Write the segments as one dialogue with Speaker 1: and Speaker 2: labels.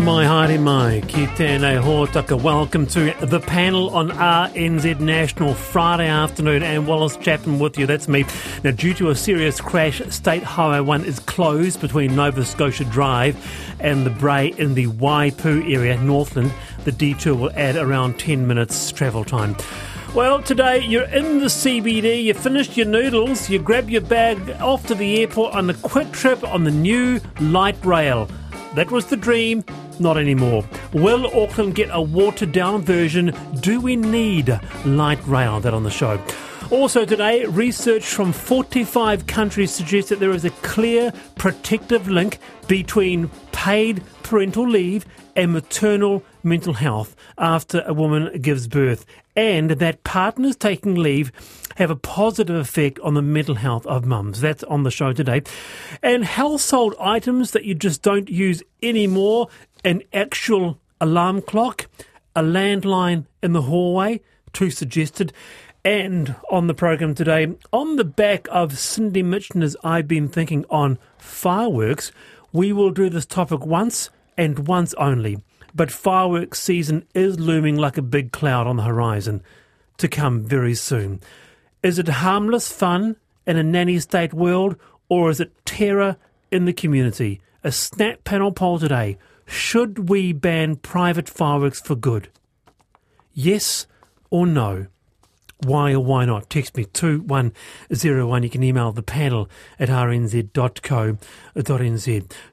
Speaker 1: Tēnā mai, haere mai, ki tēnei hōtaka. Welcome to the panel on RNZ National Friday afternoon and Wallace Chapman with you. That's me. Now, due to a serious crash, State Highway 1 is closed between Nova Scotia Drive and the Brae in the Waipu area, Northland. The detour will add around 10 minutes travel time. Well, today you're in the CBD, you finished your noodles, you grab your bag off to the airport on a quick trip on the new light rail. That was the dream, not anymore. Will Auckland get a watered down version? Do we need light rail? That on the show. Also today, research from 45 countries suggests that there is a clear protective link between paid parental leave and maternal mental health after a woman gives birth, and that partners taking leave have a positive effect on the mental health of mums. That's on the show today. And household items that you just don't use anymore an actual alarm clock, a landline in the hallway, two suggested. And on the program today, on the back of Cindy Mitchener's I've Been Thinking on Fireworks, we will do this topic once and once only. But fireworks season is looming like a big cloud on the horizon to come very soon. Is it harmless fun in a nanny state world, or is it terror in the community? A snap panel poll today. Should we ban private fireworks for good? Yes or no? Why or why not? Text me 2101. You can email the panel at rnz.co.nz.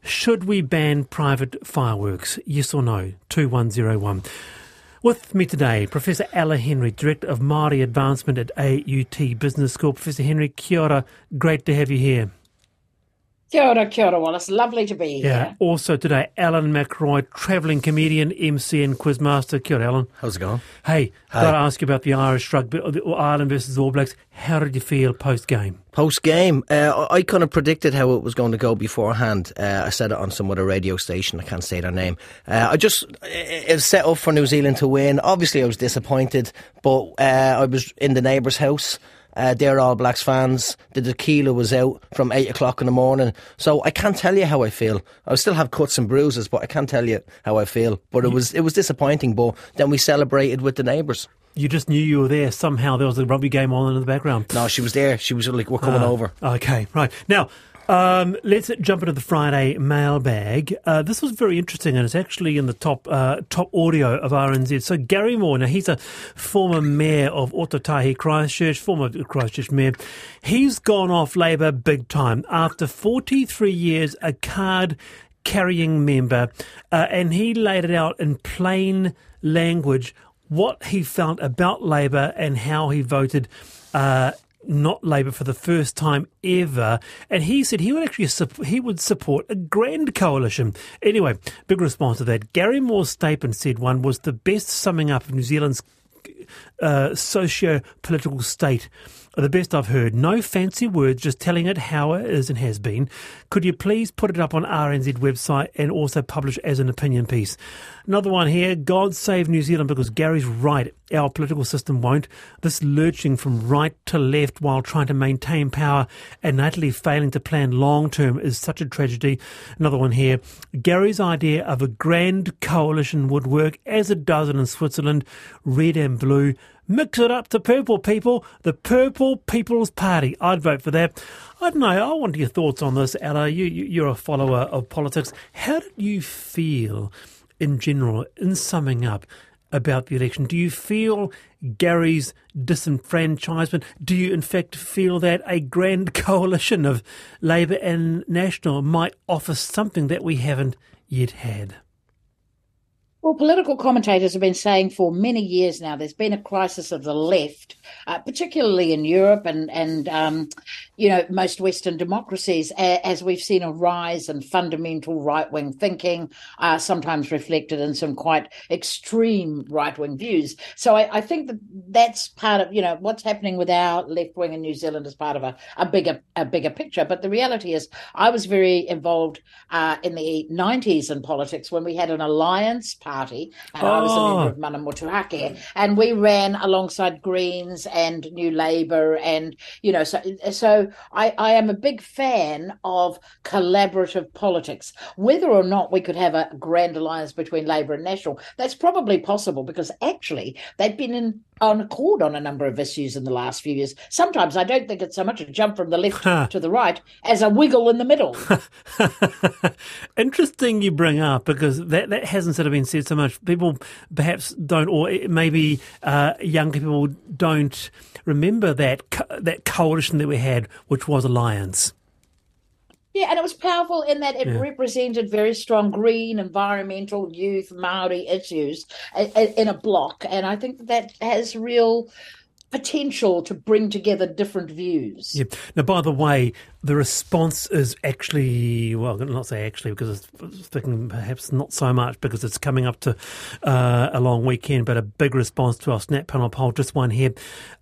Speaker 1: Should we ban private fireworks? Yes or no? 2101. With me today, Professor Ella Henry, Director of Māori Advancement at AUT Business School. Professor Henry, kia ora. Great to have you here.
Speaker 2: Kia ora, kia ora, Wallace. Lovely to be
Speaker 1: Yeah.
Speaker 2: here.
Speaker 1: Also today, Alan McElroy, travelling comedian, MC and quizmaster. Kia ora, Alan.
Speaker 3: How's it going?
Speaker 1: Hey,
Speaker 3: Hi.
Speaker 1: got to ask you about the Irish rugby, or Ireland versus All Blacks. How did you feel post game?
Speaker 3: Post game, uh, I kind of predicted how it was going to go beforehand. Uh, I said it on some other radio station. I can't say their name. Uh, I just it was set up for New Zealand to win. Obviously, I was disappointed, but uh, I was in the neighbour's house. Uh, they're All Blacks fans. The tequila was out from eight o'clock in the morning, so I can't tell you how I feel. I still have cuts and bruises, but I can't tell you how I feel. But it was it was disappointing. But then we celebrated with the neighbours.
Speaker 1: You just knew you were there. Somehow there was a rugby game on in the background.
Speaker 3: No, she was there. She was like, "We're coming
Speaker 1: Ah,
Speaker 3: over."
Speaker 1: Okay, right. Now, um, let's jump into the Friday mailbag. Uh, this was very interesting, and it's actually in the top uh, top audio of RNZ. So Gary Moore, now he's a former mayor of Ōtautahi Christchurch, former Christchurch mayor. He's gone off Labour big time after 43 years, a card carrying member, uh, and he laid it out in plain language what he felt about Labour and how he voted. Uh, not Labour for the first time ever, and he said he would actually sup- he would support a grand coalition. Anyway, big response to that. Gary Moore's statement said one was the best summing up of New Zealand's uh, socio-political state. The best I've heard. No fancy words, just telling it how it is and has been. Could you please put it up on RNZ website and also publish as an opinion piece? Another one here. God save New Zealand because Gary's right. Our political system won't. This lurching from right to left while trying to maintain power and utterly failing to plan long term is such a tragedy. Another one here. Gary's idea of a grand coalition would work as it does in Switzerland, red and blue. Mix it up to purple people, the Purple People's Party. I'd vote for that. I don't know. I want your thoughts on this, Ella. You, you, you're a follower of politics. How did you feel in general, in summing up, about the election? Do you feel Gary's disenfranchisement? Do you, in fact, feel that a grand coalition of Labour and National might offer something that we haven't yet had?
Speaker 2: Well, political commentators have been saying for many years now there's been a crisis of the left, uh, particularly in Europe and and um, you know most Western democracies, as we've seen a rise in fundamental right wing thinking, uh, sometimes reflected in some quite extreme right wing views. So I, I think that that's part of you know what's happening with our left wing in New Zealand is part of a, a bigger a bigger picture. But the reality is, I was very involved uh, in the 90s in politics when we had an alliance party Party, and oh. I was a member oh. of Mana Motuhake, and we ran alongside Greens and New Labour, and you know, so so I, I am a big fan of collaborative politics. Whether or not we could have a grand alliance between Labour and National, that's probably possible because actually they've been in on accord on a number of issues in the last few years. Sometimes I don't think it's so much a jump from the left to the right as a wiggle in the middle.
Speaker 1: Interesting you bring up because that, that hasn't sort of been said so much. People perhaps don't, or maybe uh, young people don't remember that co- that coalition that we had, which was Alliance.
Speaker 2: Yeah, and it was powerful in that it yeah. represented very strong green, environmental, youth, Maori issues in a block, and I think that has real potential to bring together different views.
Speaker 1: Yeah. Now, by the way, the response is actually, well, not say actually, because it's thinking perhaps not so much because it's coming up to uh, a long weekend, but a big response to our Snap panel poll, just one here.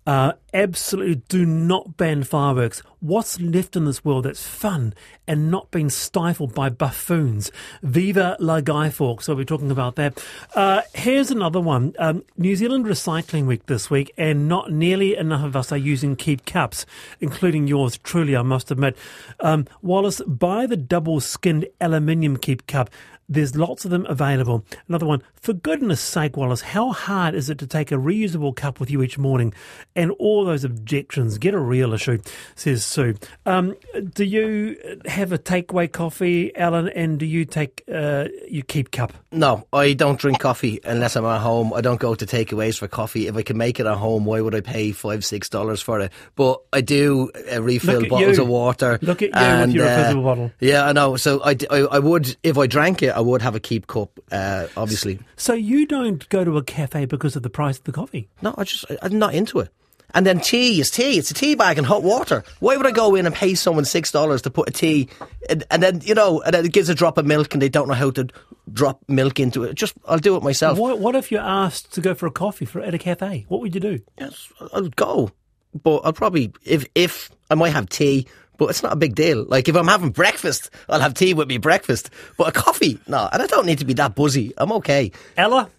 Speaker 1: Uh, absolutely do not ban fireworks. What's left in this world that's fun and not being stifled by buffoons? Viva la Guy Fawkes. So we're talking about that. Uh, here's another one. Um, New Zealand Recycling Week this week, and not nearly enough of us are using keep cups, including yours truly, I must admit. Um, Wallace, buy the double skinned aluminium keep cup. There's lots of them available. Another one, for goodness sake, Wallace, how hard is it to take a reusable cup with you each morning? And all those objections, get a real issue, says Sue. Um, do you have a takeaway coffee, Alan, and do you take uh, you keep cup?
Speaker 3: No, I don't drink coffee unless I'm at home. I don't go to takeaways for coffee. If I can make it at home, why would I pay five, six dollars for it? But I do uh, refill bottles
Speaker 1: you.
Speaker 3: of water.
Speaker 1: Look at you and, with your uh, bottle.
Speaker 3: Yeah, I know. So I, I, I would, if I drank it, I would have a keep cup, uh, obviously.
Speaker 1: So you don't go to a cafe because of the price of the coffee?
Speaker 3: No, I just I'm not into it. And then tea is tea. It's a tea bag and hot water. Why would I go in and pay someone six dollars to put a tea, and, and, then you know, and then it gives a drop of milk, and they don't know how to drop milk into it. Just I'll do it myself.
Speaker 1: What, what if you're asked to go for a coffee for at a cafe? What would you do?
Speaker 3: Yes, I'll go, but I'll probably if if I might have tea but it's not a big deal. Like if I'm having breakfast, I'll have tea with me breakfast. But a coffee, no, and I don't need to be that buzzy. I'm okay.
Speaker 1: Ella?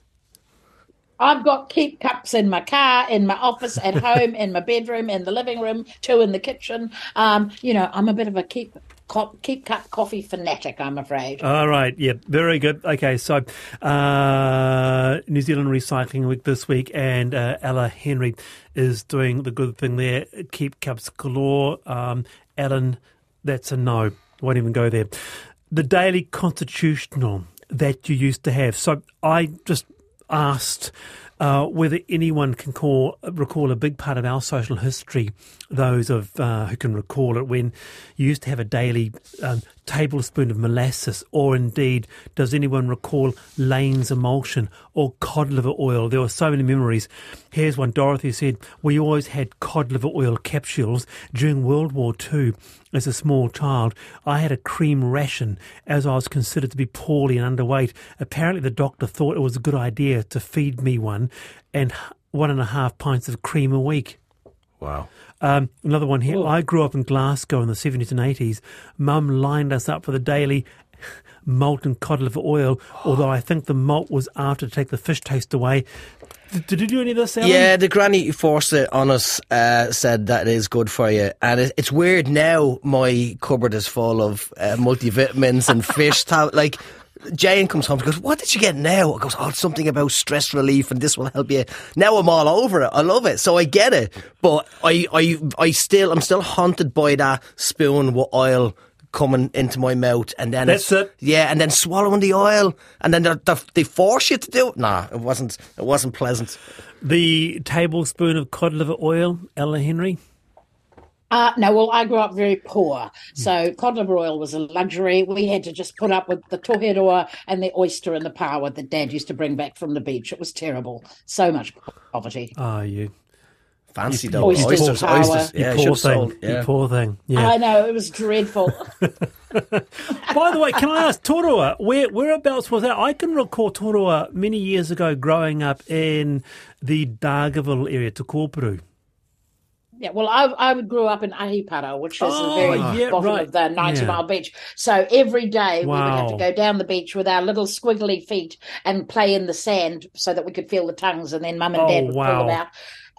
Speaker 2: I've got keep cups in my car, in my office, at home, in my bedroom, in the living room, two in the kitchen. Um, you know, I'm a bit of a keep keep cup coffee fanatic, I'm afraid.
Speaker 1: All right, yeah, very good. Okay, so uh, New Zealand Recycling Week this week, and uh, Ella Henry is doing the good thing there. Keep cups galore. Um, Alan, that's a no. Won't even go there. The daily constitutional that you used to have. So I just asked uh, whether anyone can call, recall a big part of our social history, those of uh, who can recall it, when you used to have a daily um, tablespoon of molasses, or indeed, does anyone recall Lane's emulsion or cod liver oil? There were so many memories. Here's one Dorothy said, We always had cod liver oil capsules during World War II. As a small child, I had a cream ration as I was considered to be poorly and underweight. Apparently, the doctor thought it was a good idea to feed me one and one and a half pints of cream a week.
Speaker 3: Wow.
Speaker 1: Um, another one here. Ooh. I grew up in Glasgow in the 70s and 80s. Mum lined us up for the daily molten cod liver oil, although I think the malt was after to take the fish taste away. Did, you do any of this? Ellen?
Speaker 3: Yeah, the granny who forced it on us uh, said that it is good for you, and it, it's weird now. My cupboard is full of uh, multivitamins and fish. Tab- like Jane comes home and goes, What did you get now? I goes, Oh, it's something about stress relief and this will help you. Now I'm all over it. I love it. So I get it. But I, I, I still, I'm still haunted by that spoon with oil coming into my mouth and then
Speaker 1: that's it.
Speaker 3: Yeah, and then swallowing the oil and then they're, they're, they force you to do it. Nah, it wasn't, it wasn't pleasant.
Speaker 1: The tablespoon of cod liver oil, Ella Henry?
Speaker 2: Uh, no, well, I grew up very poor. So cod liver oil was a luxury. We had to just put up with the toheroa and the oyster and the paua that Dad used to bring back from the beach. It was terrible. So much poverty.
Speaker 1: Ah, oh, you
Speaker 3: fancy though. Oysters, oysters, oysters.
Speaker 1: Yeah, you poor thing. Yeah. You poor thing. Yeah.
Speaker 2: I know it was dreadful.
Speaker 1: By the way, can I ask toheroa? Where whereabouts was that? I can recall toheroa many years ago, growing up in the Dargaville area, Te Kōpuru.
Speaker 2: Yeah, well, I, I grew up in Ahipara, which is
Speaker 1: Oh,
Speaker 2: the very
Speaker 1: yeah,
Speaker 2: bottom
Speaker 1: right.
Speaker 2: of the 90
Speaker 1: Yeah.
Speaker 2: mile beach. So every day we would have to go down the beach with our little squiggly feet and play in the sand so that we could feel the tongues. And then mum and
Speaker 1: Oh,
Speaker 2: dad would pull them out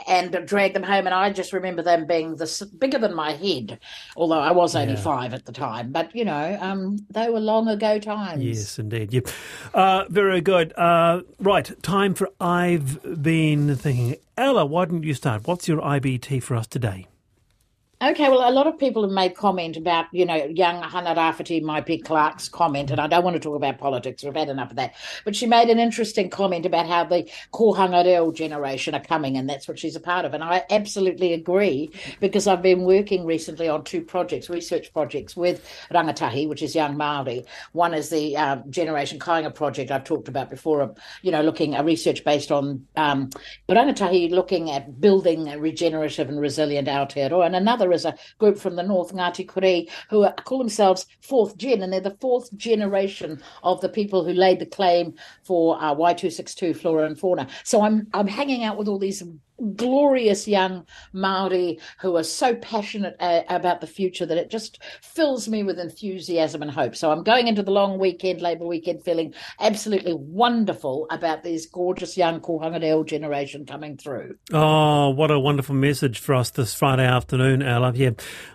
Speaker 2: and drag them home. And I just remember them being this bigger than my head, although I was only
Speaker 1: Yeah.
Speaker 2: five at the time. But, you know, um, they were long ago times.
Speaker 1: Yes, indeed. Yep. Uh, very good. Uh, right, time for I've been thinking. Ella, why don't you start? What's your IBT for us today?
Speaker 2: Okay, well, a lot of people have made comment about, you know, young Hana-Rawhiti Maipi-Clarke's comment, and I don't want to talk about politics. We've had enough of that. But she made an interesting comment about how the Kohanga Reo generation are coming, and that's what she's a part of. And I absolutely agree because I've been working recently on two projects, research projects with Rangatahi, which is young Māori. One is the uh, Generation Kainga project I've talked about before, you know, looking a research based on um, Rangatahi looking at building a regenerative and resilient Aotearoa. And another is a group from the north, Ngāti Kurī, who are, call themselves fourth gen, and they're the fourth generation of the people who laid the claim for uh, Wai 262 flora and fauna. So I'm I'm hanging out with all these glorious young Maori who are so passionate uh, about the future that it just fills me with enthusiasm and hope. So I'm going into the long weekend, Labour weekend, feeling absolutely wonderful about these gorgeous young Kohanga Reo generation coming through.
Speaker 1: Oh, what a wonderful message for us this Friday afternoon, Ella. Yeah,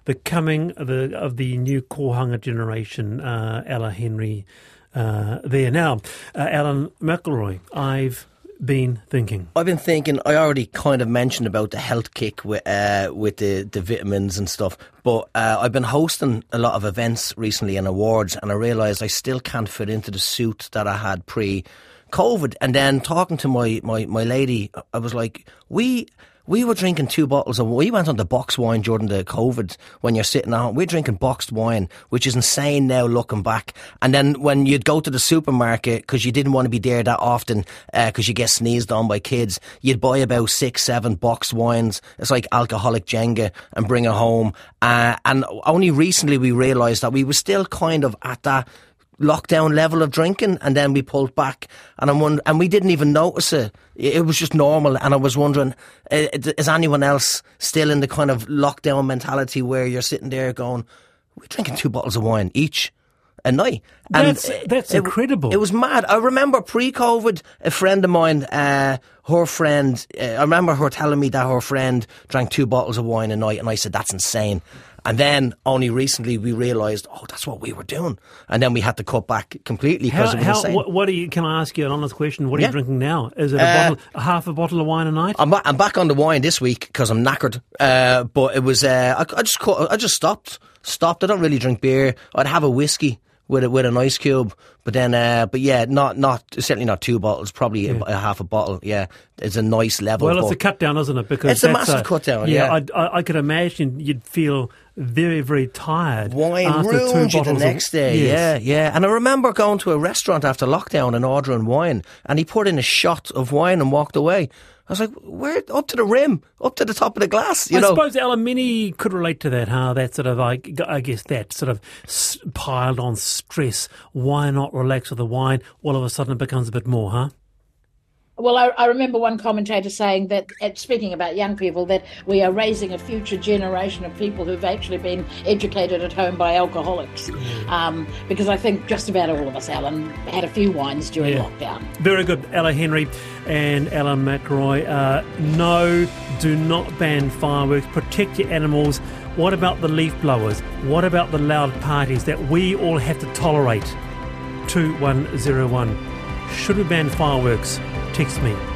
Speaker 1: the coming of the, of the new Kohanga generation, uh, Ella Henry, uh, there. Now, uh, Alan McElroy, I've been thinking.
Speaker 3: I've been thinking. I already kind of mentioned about the health kick with uh, with the, the vitamins and stuff, but uh, I've been hosting a lot of events recently and awards, and I realised I still can't fit into the suit that I had pre COVID. And then talking to my, my, my lady, I was like, we. We were drinking two bottles of. We went on the box wine during the COVID when you're sitting at home. We're drinking boxed wine, which is insane now looking back. And then when you'd go to the supermarket because you didn't want to be there that often because you get sneezed on by kids, you'd buy about six, seven boxed wines. It's like alcoholic Jenga and bring it home. Uh, and only recently we realised that we were still kind of at that lockdown level of drinking, and then we pulled back, and I'm wonder- and we didn't even notice it. It it was just normal, and I was wondering, is anyone else still in the kind of lockdown mentality where you're sitting there going, "We're drinking two bottles of wine each." A night,
Speaker 1: That's-
Speaker 3: uh,
Speaker 1: that's
Speaker 3: it-
Speaker 1: incredible.
Speaker 3: It was mad. I remember pre-COVID, a friend of mine, uh, her friend, uh, I remember her telling me that her friend drank two bottles of wine a night, and I said that's insane. And then only recently we realised, oh, that's what we were doing, and then we had to cut back completely because was
Speaker 1: how, what, what are you? Can I ask you an honest question? What are
Speaker 3: Yeah.
Speaker 1: you drinking now? Is it a
Speaker 3: Uh,
Speaker 1: bottle, a half a bottle of wine a night?
Speaker 3: I'm, ba- I'm back on the wine this week because I'm knackered. Uh, but it was uh, I, I just cut, I just stopped stopped. I don't really drink beer. I'd have a whiskey with a, with an ice cube, but then uh, but yeah, not not certainly not two bottles. Probably a, a half a bottle. Yeah, it's a nice level.
Speaker 1: Well, it's a cut down, isn't it? Because
Speaker 3: It's a massive cut down, yeah.
Speaker 1: I, I, I could imagine you'd feel very, very tired.
Speaker 3: Wine
Speaker 1: after two
Speaker 3: ruined you the
Speaker 1: bottles of-
Speaker 3: next day.
Speaker 1: Yes.
Speaker 3: Yeah, yeah. And I remember going to a restaurant after lockdown and ordering wine, and he poured in a shot of wine and walked away. I was like, "Where? Up to the rim, up to the top of the glass." You
Speaker 1: I
Speaker 3: know,
Speaker 1: suppose Alan Mini could relate to that, huh? That sort of, I, I guess, that sort of s- piled on stress. Why not relax with the wine? All of a sudden, it becomes a bit more, huh?
Speaker 2: Well, I, I remember one commentator saying that, uh, speaking about young people, that we are raising a future generation of people who've actually been educated at home by alcoholics. Um, because I think just about all of us, Alan, had a few wines during
Speaker 1: Yeah.
Speaker 2: lockdown.
Speaker 1: Very good, Ella Henry and Alan McElroy. Uh, no, do not ban fireworks. Protect your animals. What about the leaf blowers? What about the loud parties that we all have to tolerate? 2101. Should we ban fireworks? Text me